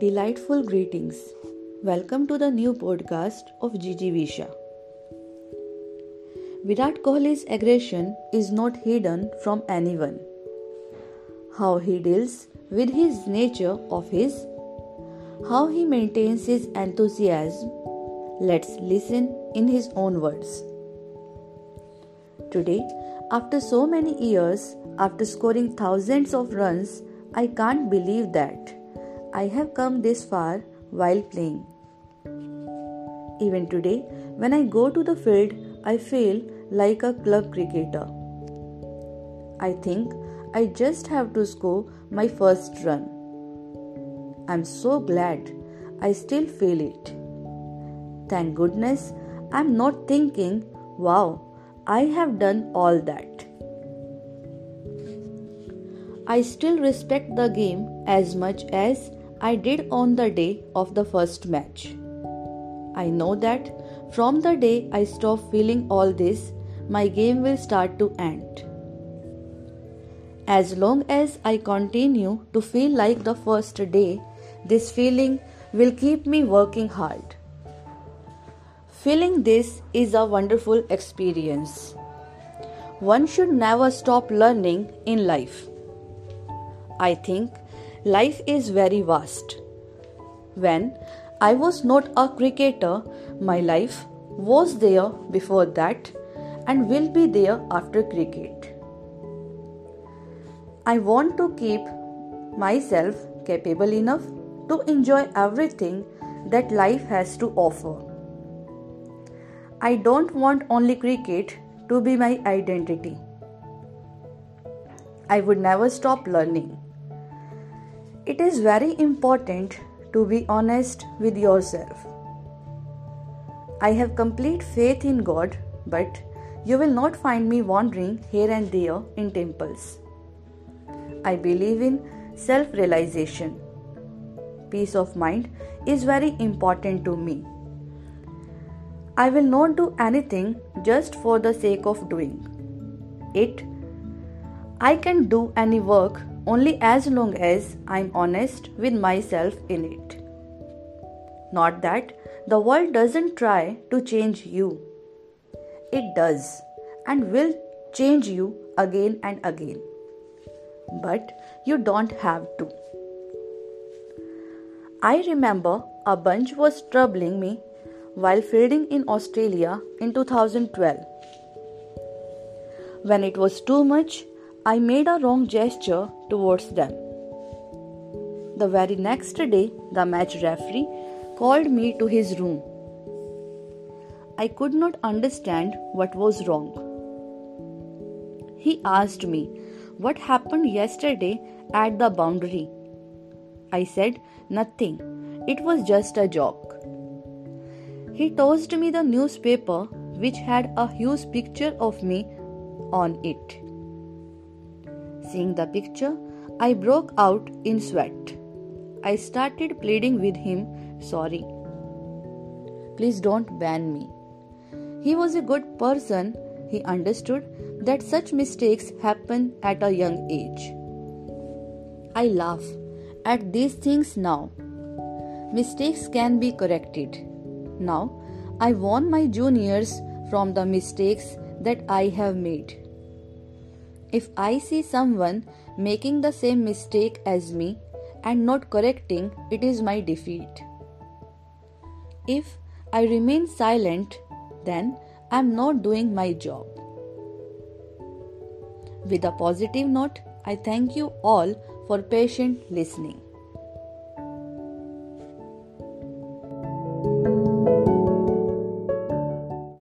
Delightful greetings. Welcome to the new podcast of Gigi Visha. Virat Kohli's aggression is not hidden from anyone. How he deals with his nature of his, how he maintains his enthusiasm. Let's listen in his own words. Today, after so many years, after scoring thousands of runs, I can't believe that I have come this far while playing. Even today, when I go to the field, I feel like a club cricketer. I think I just have to score my first run. I'm so glad I still feel it. Thank goodness I'm not thinking, wow, I have done all that. I still respect the game as much as I did on the day of the first match. I know that from the day I stop feeling all this, my game will start to end. As long as I continue to feel like the first day, this feeling will keep me working hard. Feeling this is a wonderful experience. One should never stop learning in life. I think life is very vast. When I was not a cricketer, my life was there before that and will be there after cricket. I want to keep myself capable enough to enjoy everything that life has to offer. I don't want only cricket to be my identity. I would never stop learning. It is very important to be honest with yourself. I have complete faith in God, but you will not find me wandering here and there in temples. I believe in self realization. Peace of mind is very important to me. I will not do anything just for the sake of doing it. I can do any work only as long as I'm honest with myself in it. Not that the world doesn't try to change you, it does and will change you again and again. But you don't have to. I remember a bunch was troubling me while fielding in Australia in 2012. When it was too much, I made a wrong gesture towards them. The very next day, the match referee called me to his room. I could not understand what was wrong. He asked me what happened yesterday at the boundary. I said nothing, it was just a joke. He tossed me the newspaper which had a huge picture of me on it. Seeing the picture, I broke out in sweat. I started pleading with him, Sorry. Please don't ban me. He was a good person. He understood that such mistakes happen at a young age. I laugh at these things now. Mistakes can be corrected. Now, I warn my juniors from the mistakes that I have made. If I see someone making the same mistake as me and not correcting, it is my defeat. If I remain silent, then I am not doing my job. With a positive note, I thank you all for patient listening.